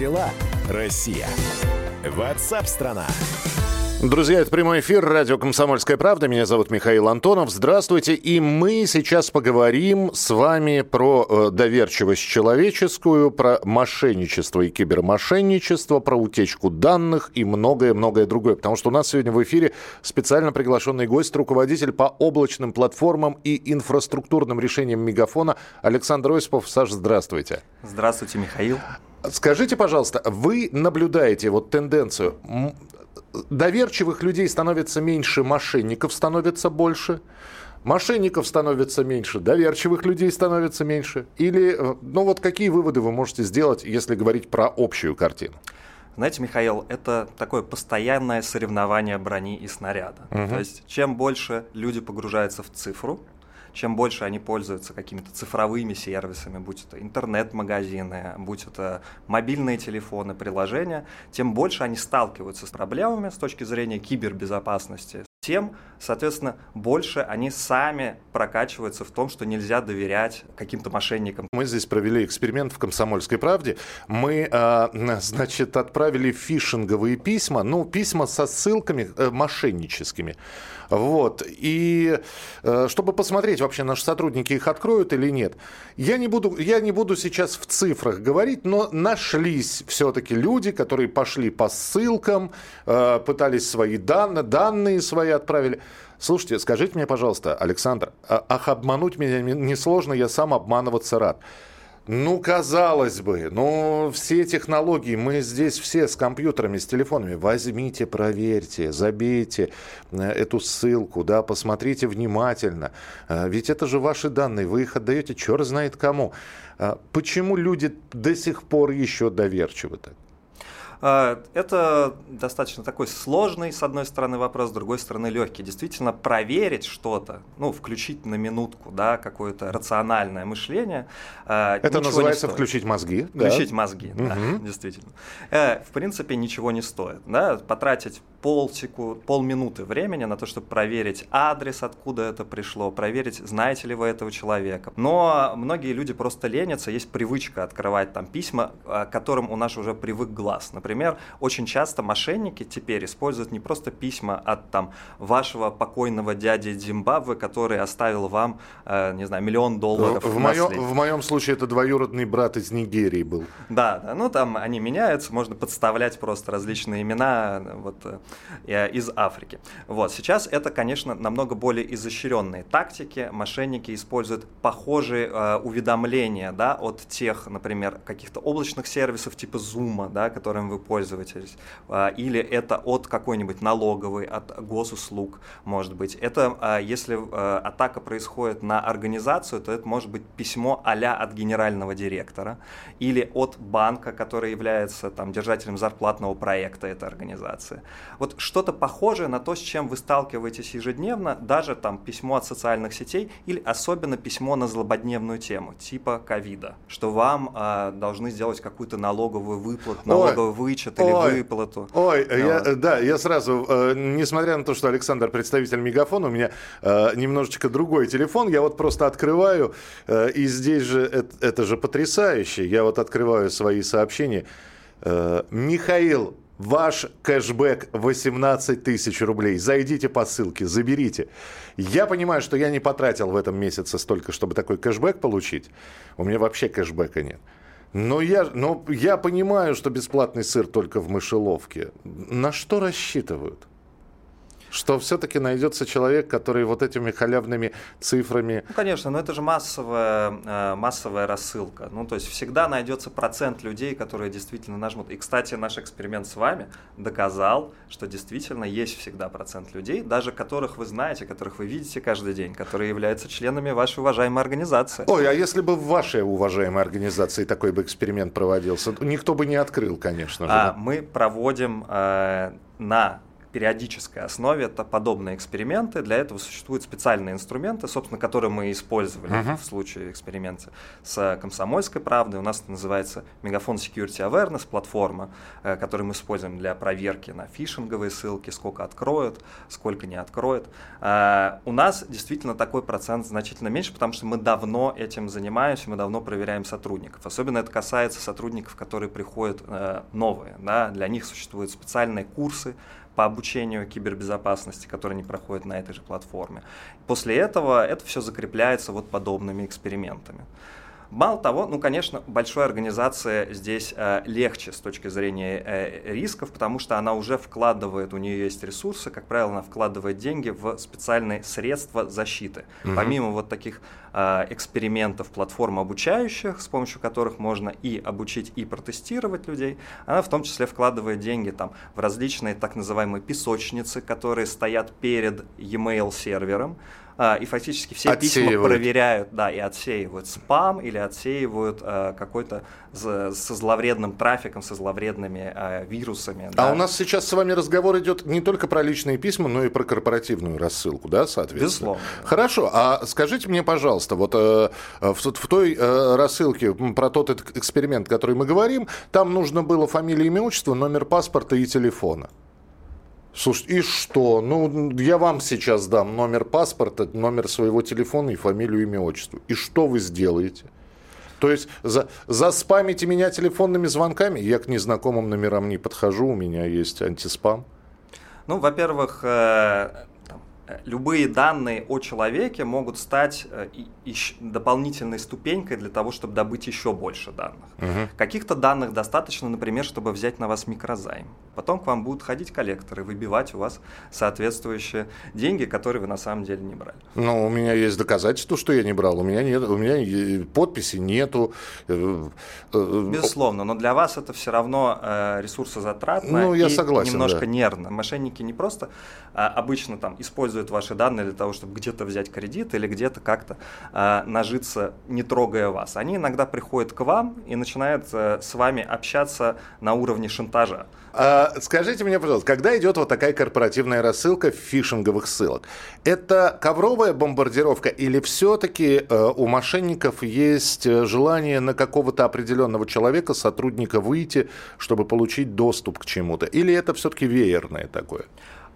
дела, Россия? Ватсап-страна! Друзья, это прямой эфир радио «Комсомольская правда». Меня зовут Михаил Антонов. Здравствуйте. И мы сейчас поговорим с вами про э, доверчивость человеческую, про мошенничество и кибермошенничество, про утечку данных и многое-многое другое. Потому что у нас сегодня в эфире специально приглашенный гость, руководитель по облачным платформам и инфраструктурным решениям Мегафона Александр Осипов. Саш, здравствуйте. Здравствуйте, Михаил. Скажите, пожалуйста, вы наблюдаете вот тенденцию доверчивых людей становится меньше, мошенников становится больше. Мошенников становится меньше, доверчивых людей становится меньше. Или, э, ну вот какие выводы вы можете сделать, если говорить про общую картину? Знаете, Михаил, это такое постоянное соревнование брони и снаряда. Угу. То есть, чем больше люди погружаются в цифру, чем больше они пользуются какими-то цифровыми сервисами, будь это интернет-магазины, будь это мобильные телефоны, приложения, тем больше они сталкиваются с проблемами с точки зрения кибербезопасности, тем, соответственно, больше они сами прокачиваются в том, что нельзя доверять каким-то мошенникам. Мы здесь провели эксперимент в «Комсомольской правде». Мы, э, значит, отправили фишинговые письма, ну, письма со ссылками э, мошенническими. Вот. И э, чтобы посмотреть, вообще наши сотрудники их откроют или нет. Я не буду, я не буду сейчас в цифрах говорить, но нашлись все-таки люди, которые пошли по ссылкам, э, пытались свои данные, данные свои отправили. Слушайте, скажите мне, пожалуйста, Александр, а, ах, обмануть меня несложно, я сам обманываться рад. Ну, казалось бы, ну, все технологии, мы здесь все с компьютерами, с телефонами. Возьмите, проверьте, забейте э, эту ссылку, да, посмотрите внимательно. Э, ведь это же ваши данные, вы их отдаете черт знает кому. Э, почему люди до сих пор еще доверчивы так? А, это достаточно такой сложный, с одной стороны, вопрос, с другой стороны, легкий. Действительно, проверить что-то, ну, включить на минутку, да, какое-то рациональное мышление. А, это называется включить мозги. Включить да? мозги, угу. да, действительно. Э, в принципе, ничего не стоит. Да? Потратить полсекунд, полминуты времени на то, чтобы проверить адрес, откуда это пришло, проверить, знаете ли вы этого человека. Но многие люди просто ленятся, есть привычка открывать там письма, к которым у нас уже привык глаз. Например, очень часто мошенники теперь используют не просто письма от там вашего покойного дяди Зимбабве, который оставил вам, э, не знаю, миллион долларов. В, моем, в моем случае это двоюродный брат из Нигерии был. Да, да, ну там они меняются, можно подставлять просто различные имена. Вот Э, из Африки. Вот. Сейчас это, конечно, намного более изощренные тактики. Мошенники используют похожие э, уведомления да, от тех, например, каких-то облачных сервисов типа Zoom, да, которым вы пользуетесь, э, или это от какой-нибудь налоговой, от госуслуг, может быть. Это, э, если э, атака происходит на организацию, то это может быть письмо а от генерального директора или от банка, который является там, держателем зарплатного проекта этой организации. Вот что-то похожее на то, с чем вы сталкиваетесь ежедневно, даже там письмо от социальных сетей или особенно письмо на злободневную тему, типа ковида, что вам э, должны сделать какую-то налоговую выплату, налоговый вычет или ой, выплату. Ой, ну, я, да, я сразу, э, несмотря на то, что Александр представитель Мегафона, у меня э, немножечко другой телефон, я вот просто открываю, э, и здесь же это, это же потрясающе, я вот открываю свои сообщения. Э, Михаил, Ваш кэшбэк 18 тысяч рублей. Зайдите по ссылке, заберите. Я понимаю, что я не потратил в этом месяце столько, чтобы такой кэшбэк получить. У меня вообще кэшбэка нет. Но я, но я понимаю, что бесплатный сыр только в мышеловке. На что рассчитывают? Что все-таки найдется человек, который вот этими халявными цифрами... Ну, конечно, но это же массовая, э, массовая рассылка. Ну, то есть всегда найдется процент людей, которые действительно нажмут. И, кстати, наш эксперимент с вами доказал, что действительно есть всегда процент людей, даже которых вы знаете, которых вы видите каждый день, которые являются членами вашей уважаемой организации. Ой, а если бы в вашей уважаемой организации такой бы эксперимент проводился, никто бы не открыл, конечно же. А, мы проводим э, на периодической основе это подобные эксперименты. Для этого существуют специальные инструменты, собственно, которые мы использовали uh-huh. в случае эксперимента с «Комсомольской правдой». У нас это называется Мегафон Security Awareness платформа, э, которую мы используем для проверки на фишинговые ссылки, сколько откроют, сколько не откроют. Э, у нас действительно такой процент значительно меньше, потому что мы давно этим занимаемся, мы давно проверяем сотрудников. Особенно это касается сотрудников, которые приходят э, новые. Да? Для них существуют специальные курсы, по обучению кибербезопасности, которые они проходят на этой же платформе. После этого это все закрепляется вот подобными экспериментами. Мало того, ну, конечно, большой организации здесь э, легче с точки зрения э, рисков, потому что она уже вкладывает, у нее есть ресурсы, как правило, она вкладывает деньги в специальные средства защиты. Угу. Помимо вот таких э, экспериментов, платформ обучающих, с помощью которых можно и обучить, и протестировать людей, она в том числе вкладывает деньги там, в различные так называемые песочницы, которые стоят перед e-mail сервером, и фактически все отсеивают. письма проверяют, да, и отсеивают спам или отсеивают а, какой-то со зловредным трафиком, со зловредными а, вирусами. А да. у нас сейчас с вами разговор идет не только про личные письма, но и про корпоративную рассылку, да, соответственно? Безусловно. Хорошо, а скажите мне, пожалуйста, вот э, в, в той э, рассылке про тот эксперимент, который мы говорим, там нужно было фамилия, имя, отчество, номер паспорта и телефона. Слушай, и что? Ну, я вам сейчас дам номер паспорта, номер своего телефона и фамилию, имя, отчество. И что вы сделаете? То есть за, заспамите меня телефонными звонками? Я к незнакомым номерам не подхожу, у меня есть антиспам. Ну, во-первых, э, любые данные о человеке могут стать э, дополнительной ступенькой для того, чтобы добыть еще больше данных. Угу. Каких-то данных достаточно, например, чтобы взять на вас микрозайм. Потом к вам будут ходить коллекторы, выбивать у вас соответствующие деньги, которые вы на самом деле не брали. Ну, у меня есть доказательства, что я не брал. У меня нет, у меня подписи нету. Э, э, Безусловно, но для вас это все равно ресурсозатратно ну, я и согласен, немножко да. нервно. Мошенники не просто а, обычно там используют ваши данные для того, чтобы где-то взять кредит или где-то как-то а, нажиться, не трогая вас. Они иногда приходят к вам и начинают а, с вами общаться на уровне шантажа. А, скажите мне, пожалуйста, когда идет вот такая корпоративная рассылка фишинговых ссылок, это ковровая бомбардировка или все-таки э, у мошенников есть э, желание на какого-то определенного человека, сотрудника выйти, чтобы получить доступ к чему-то? Или это все-таки веерное такое?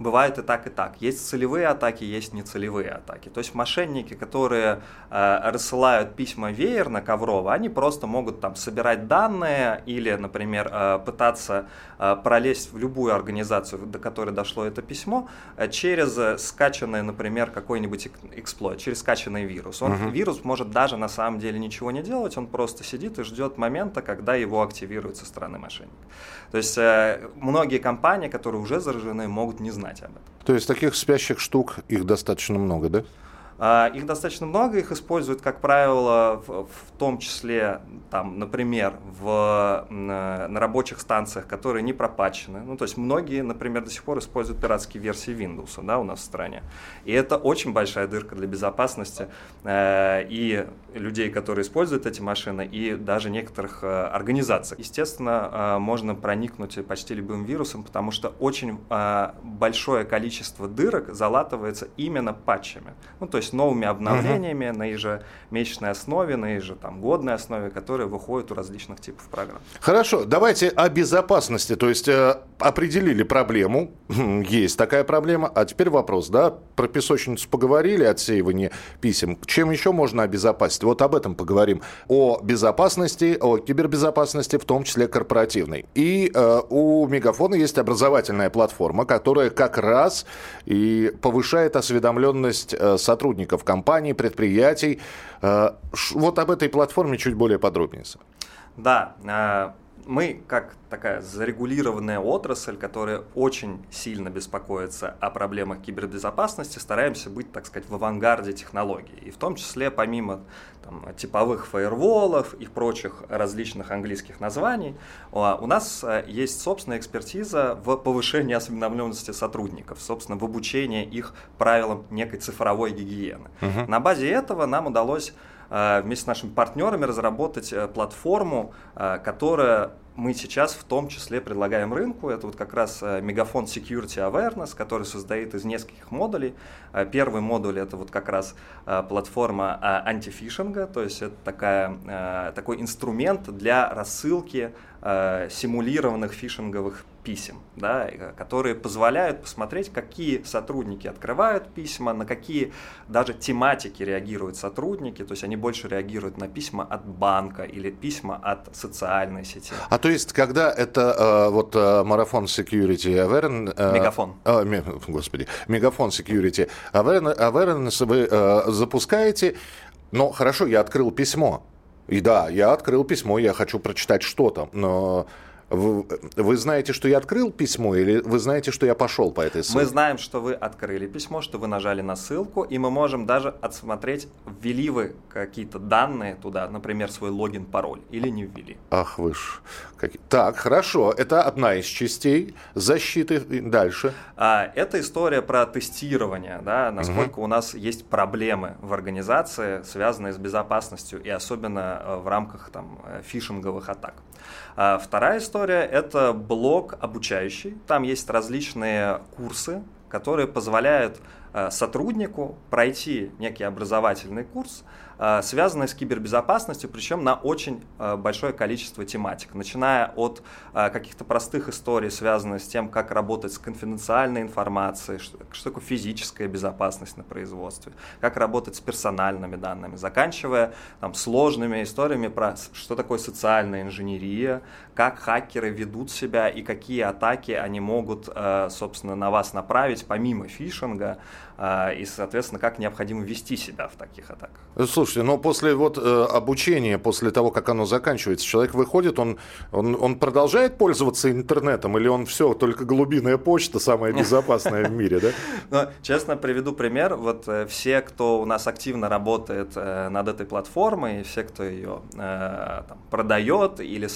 Бывает и так, и так. Есть целевые атаки, есть нецелевые атаки. То есть мошенники, которые э, рассылают письма веерно, коврово, они просто могут там собирать данные или, например, э, пытаться э, пролезть в любую организацию, до которой дошло это письмо, э, через э, скачанный, например, какой-нибудь эксплойт, через скачанный вирус. Он, uh-huh. Вирус может даже на самом деле ничего не делать, он просто сидит и ждет момента, когда его активируют со стороны мошенника. То есть э, многие компании, которые уже заражены, могут не знать об этом. То есть таких спящих штук, их достаточно много, да? А, их достаточно много, их используют, как правило, в, в том числе, там, например, в, на рабочих станциях, которые не пропачены. Ну, то есть многие, например, до сих пор используют пиратские версии Windows да, у нас в стране. И это очень большая дырка для безопасности э, и людей, которые используют эти машины, и даже некоторых э, организаций. Естественно, э, можно проникнуть почти любым вирусом, потому что очень э, большое количество дырок залатывается именно патчами. Ну, то есть новыми обновлениями uh-huh. на ежемесячной основе, на ежегодной основе, которые выходят у различных типов программ. Хорошо, давайте о безопасности. То есть определили проблему, есть такая проблема, а теперь вопрос, да, про песочницу поговорили, отсеивание писем. Чем еще можно обезопасить? Вот об этом поговорим. О безопасности, о кибербезопасности, в том числе корпоративной. И э, у Мегафона есть образовательная платформа, которая как раз и повышает осведомленность э, сотрудников компаний, предприятий. Э, вот об этой платформе чуть более подробнее. Да, э, мы, как такая зарегулированная отрасль, которая очень сильно беспокоится о проблемах кибербезопасности, стараемся быть, так сказать, в авангарде технологий. И в том числе, помимо там, типовых фаерволов и прочих различных английских названий, у нас э, есть собственная экспертиза в повышении осведомленности сотрудников, собственно, в обучении их правилам некой цифровой гигиены. Uh-huh. На базе этого нам удалось вместе с нашими партнерами разработать платформу, которая мы сейчас в том числе предлагаем рынку. Это вот как раз э, мегафон Security Awareness, который состоит из нескольких модулей. Э, первый модуль это вот как раз э, платформа антифишинга, то есть это такая, такой инструмент для рассылки симулированных фишинговых писем, да, э, которые позволяют посмотреть, какие сотрудники открывают письма, на какие даже тематики реагируют сотрудники, то есть они больше реагируют на письма от банка или письма от социальной сети. А то есть, когда это э, вот э, марафон Security Awareness... Э, мегафон. Э, ми, господи, Мегафон Security Awareness вы э, запускаете, но хорошо, я открыл письмо, и да, я открыл письмо, я хочу прочитать что-то, но вы, знаете, что я открыл письмо, или вы знаете, что я пошел по этой ссылке? Мы знаем, что вы открыли письмо, что вы нажали на ссылку, и мы можем даже отсмотреть, ввели вы какие-то данные туда, например, свой логин, пароль, или не ввели. Ах вы ж. Как... Так, хорошо, это одна из частей защиты. Дальше. А, это история про тестирование, да, насколько угу. у нас есть проблемы в организации, связанные с безопасностью, и особенно э, в рамках там, э, фишинговых атак. А вторая история – это блок обучающий. Там есть различные курсы, которые позволяют э, сотруднику пройти некий образовательный курс, связанные с кибербезопасностью, причем на очень э, большое количество тематик, начиная от э, каких-то простых историй, связанных с тем, как работать с конфиденциальной информацией, что такое физическая безопасность на производстве, как работать с персональными данными, заканчивая там, сложными историями про что такое социальная инженерия, как хакеры ведут себя и какие атаки они могут, собственно, на вас направить помимо фишинга, и, соответственно, как необходимо вести себя в таких атаках. Слушай, Слушайте, но после вот э, обучения, после того, как оно заканчивается, человек выходит, он, он, он продолжает пользоваться интернетом или он все, только глубинная почта самая безопасная в мире, да? Честно, приведу пример. Вот э, все, кто у нас активно работает э, над этой платформой, все, кто ее э, продает или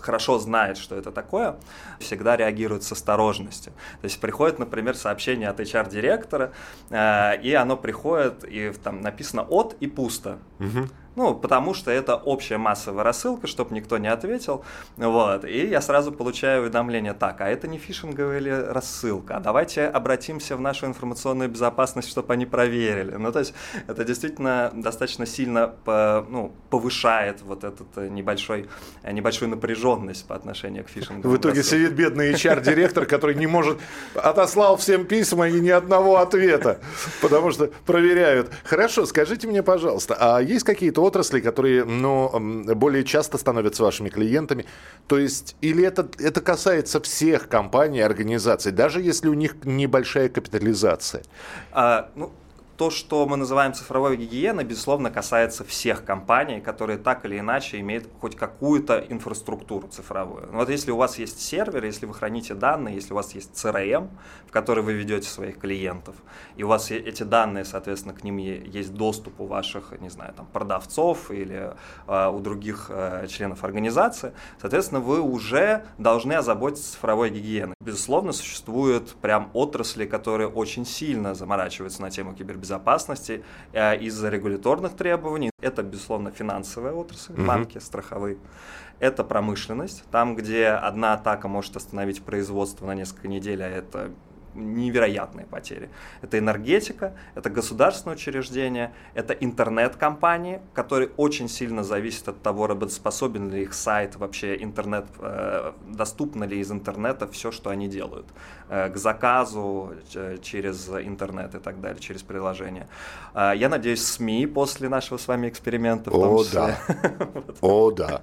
хорошо знает, что это такое, всегда реагируют с осторожностью. То есть приходит, например, сообщение от HR-директора, и оно приходит, и там написано «от» и «пусто». Угу. Ну, потому что это общая массовая рассылка, чтобы никто не ответил. Вот. И я сразу получаю уведомление, так, а это не фишинговая или рассылка, а давайте обратимся в нашу информационную безопасность, чтобы они проверили. Ну, то есть это действительно достаточно сильно по, ну, повышает вот этот э, небольшой, э, небольшую напряженность по отношению к фишингу. В итоге рассылкам. сидит бедный HR-директор, который не может, отослал всем письма и ни одного ответа, потому что проверяют. Хорошо, скажите мне, пожалуйста, а есть какие-то отрасли, которые ну, более часто становятся вашими клиентами. То есть, или это, это касается всех компаний, организаций, даже если у них небольшая капитализация? А, ну, то, что мы называем цифровой гигиеной, безусловно, касается всех компаний, которые так или иначе имеют хоть какую-то инфраструктуру цифровую. Вот если у вас есть сервер, если вы храните данные, если у вас есть CRM, в который вы ведете своих клиентов, и у вас эти данные, соответственно, к ним есть доступ у ваших, не знаю, там, продавцов или э, у других э, членов организации, соответственно, вы уже должны озаботиться цифровой гигиеной. Безусловно, существуют прям отрасли, которые очень сильно заморачиваются на тему кибербезопасности, безопасности э, из-за регуляторных требований. Это, безусловно, финансовая отрасль, угу. банки, страховые. Это промышленность, там, где одна атака может остановить производство на несколько недель, а это невероятные потери. Это энергетика, это государственное учреждение, это интернет-компании, которые очень сильно зависят от того, работоспособен ли их сайт, вообще интернет, э, доступно ли из интернета все, что они делают, э, к заказу через интернет и так далее, через приложение. Э, я надеюсь, СМИ после нашего с вами эксперимента в том О, да. О, да.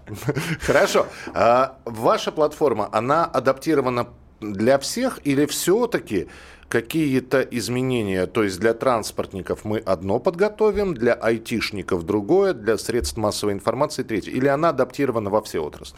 Хорошо. А ваша платформа, она адаптирована для всех или все-таки какие-то изменения? То есть для транспортников мы одно подготовим, для айтишников другое, для средств массовой информации третье? Или она адаптирована во все отрасли?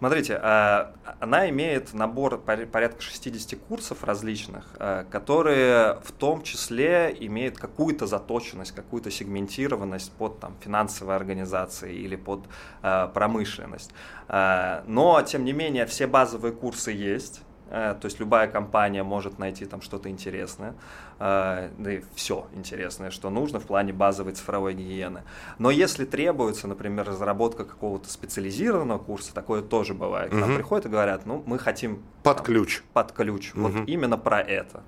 Смотрите, а, она имеет набор порядка 60 курсов различных, а, которые в том числе имеют какую-то заточенность, какую-то сегментированность под там, финансовые организации или под а, промышленность. Но, тем не менее, все базовые курсы есть то есть любая компания может найти там что-то интересное, э, да и все интересное, что нужно в плане базовой цифровой гигиены. Но если требуется, например, разработка какого-то специализированного курса, такое тоже бывает. К нам приходят и говорят, ну, мы хотим... Под там, ключ. Под ключ. Угу. Вот именно про это.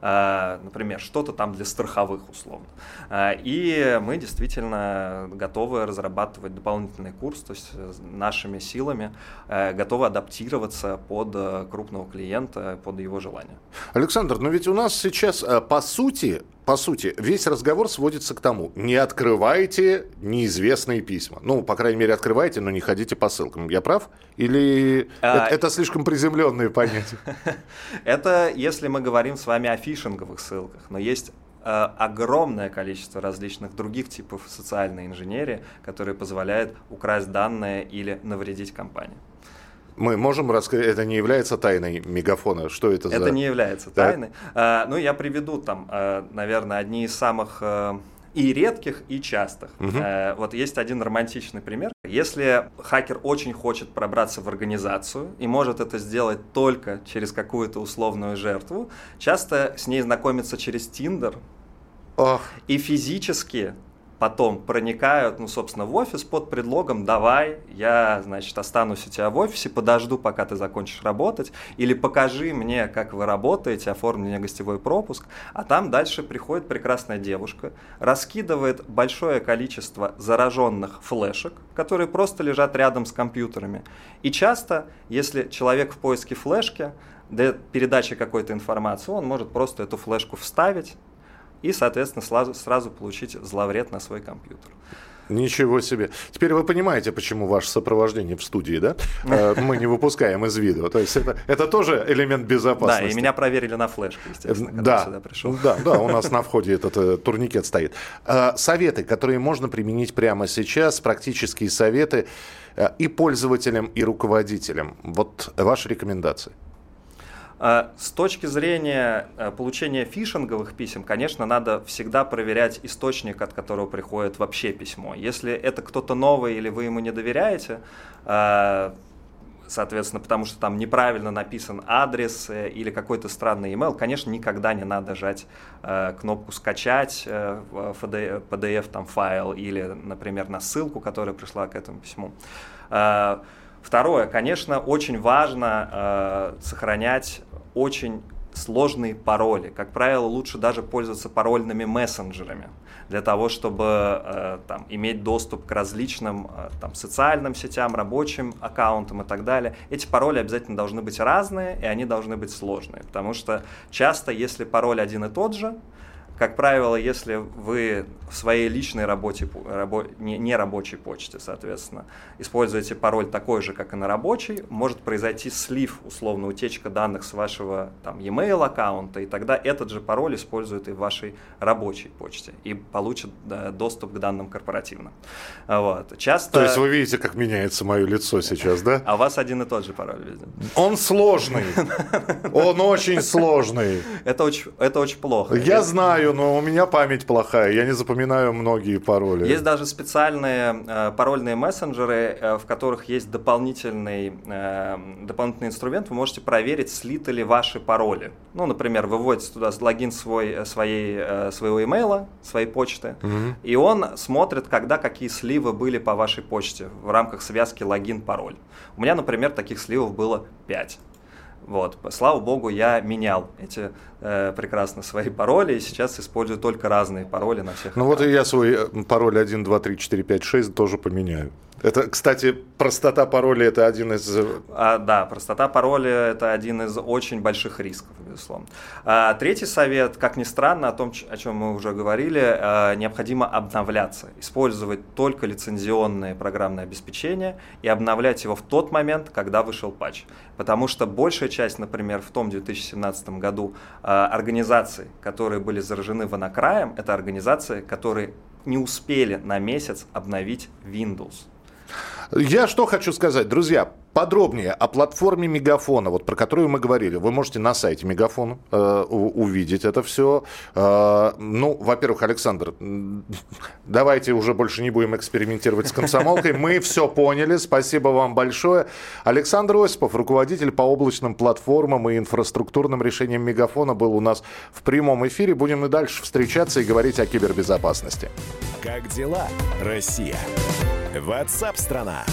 Э, например, что-то там для страховых условно. Э, и мы действительно готовы разрабатывать дополнительный курс, то есть э, нашими силами готовы адаптироваться под крупного клиента, под его желание. Александр, но ведь у нас сейчас, по сути, по сути, весь разговор сводится к тому, не открывайте неизвестные письма. Ну, по крайней мере, открывайте, но не ходите по ссылкам. Я прав? Или а... это, это слишком приземленные понятия? Это если мы говорим с вами о фишинговых ссылках, но есть э, огромное количество различных других типов социальной инженерии, которые позволяют украсть данные или навредить компании. Мы можем рассказать, это не является тайной мегафона? Что это, это за... Это не является да? тайной. А, ну, я приведу там, а, наверное, одни из самых а, и редких, и частых. Угу. А, вот есть один романтичный пример. Если хакер очень хочет пробраться в организацию и может это сделать только через какую-то условную жертву, часто с ней знакомится через Тиндер, Ох. И физически потом проникают, ну, собственно, в офис под предлогом «давай, я, значит, останусь у тебя в офисе, подожду, пока ты закончишь работать, или покажи мне, как вы работаете, оформи мне гостевой пропуск». А там дальше приходит прекрасная девушка, раскидывает большое количество зараженных флешек, которые просто лежат рядом с компьютерами. И часто, если человек в поиске флешки, для передачи какой-то информации, он может просто эту флешку вставить, и, соответственно, сразу, сразу получить зловред на свой компьютер. Ничего себе. Теперь вы понимаете, почему ваше сопровождение в студии, да? Э, мы не выпускаем из видео. То есть это, это тоже элемент безопасности. Да, и меня проверили на флешку, естественно, когда да, сюда пришел. Да, да, у нас на входе этот э, турникет стоит. Э, советы, которые можно применить прямо сейчас, практические советы и пользователям, и руководителям. Вот ваши рекомендации. А, с точки зрения э, получения фишинговых писем, конечно, надо всегда проверять источник, от которого приходит вообще письмо. Если это кто-то новый или вы ему не доверяете, а, соответственно, потому что там неправильно написан адрес э, или какой-то странный email, конечно, никогда не надо жать э, кнопку «Скачать» PDF там, файл или, например, на ссылку, которая пришла к этому письму. А, Второе, конечно, очень важно э, сохранять очень сложные пароли. Как правило, лучше даже пользоваться парольными мессенджерами для того, чтобы э, там, иметь доступ к различным э, там, социальным сетям, рабочим аккаунтам и так далее. Эти пароли обязательно должны быть разные, и они должны быть сложные, потому что часто, если пароль один и тот же, как правило, если вы в своей личной работе, рабо, не, не рабочей почте, соответственно, используете пароль такой же, как и на рабочей, может произойти слив, условно, утечка данных с вашего там, e-mail аккаунта, и тогда этот же пароль используют и в вашей рабочей почте, и получат да, доступ к данным корпоративно. Вот. Часто... То есть вы видите, как меняется мое лицо сейчас, да? А у вас один и тот же пароль везде. Он сложный. Он очень сложный. Это очень, это очень плохо. Я знаю, знаю, но у меня память плохая, я не запоминаю многие пароли. Есть даже специальные э, парольные мессенджеры, э, в которых есть дополнительный, э, дополнительный инструмент, вы можете проверить, слиты ли ваши пароли. Ну, например, вы вводите туда логин свой, э, своей, э, своего имейла, своей почты, угу. и он смотрит, когда какие сливы были по вашей почте в рамках связки логин-пароль. У меня, например, таких сливов было 5. Вот. Слава богу, я менял эти э, прекрасно свои пароли, и сейчас использую только разные пароли на всех. Ну вот и я свой э, пароль 1, 2, 3, 4, 5, 6 тоже поменяю. Это, кстати, простота пароля – это один из… Э, а, да, простота пароля – это один из очень больших рисков, безусловно. А, третий совет, как ни странно, о том, о чем мы уже говорили, а, необходимо обновляться, использовать только лицензионное программное обеспечение и обновлять его в тот момент, когда вышел патч. Потому что большая часть, например, в том 2017 году а, организаций, которые были заражены ванокраем, это организации, которые не успели на месяц обновить Windows. Я что хочу сказать, друзья, подробнее о платформе Мегафона, вот про которую мы говорили. Вы можете на сайте Мегафона э, увидеть это все. Э, ну, во-первых, Александр, давайте уже больше не будем экспериментировать с комсомолкой. Мы все поняли. Спасибо вам большое. Александр Осипов, руководитель по облачным платформам и инфраструктурным решениям Мегафона, был у нас в прямом эфире. Будем и дальше встречаться и говорить о кибербезопасности. Как дела, Россия? WhatsApp страна.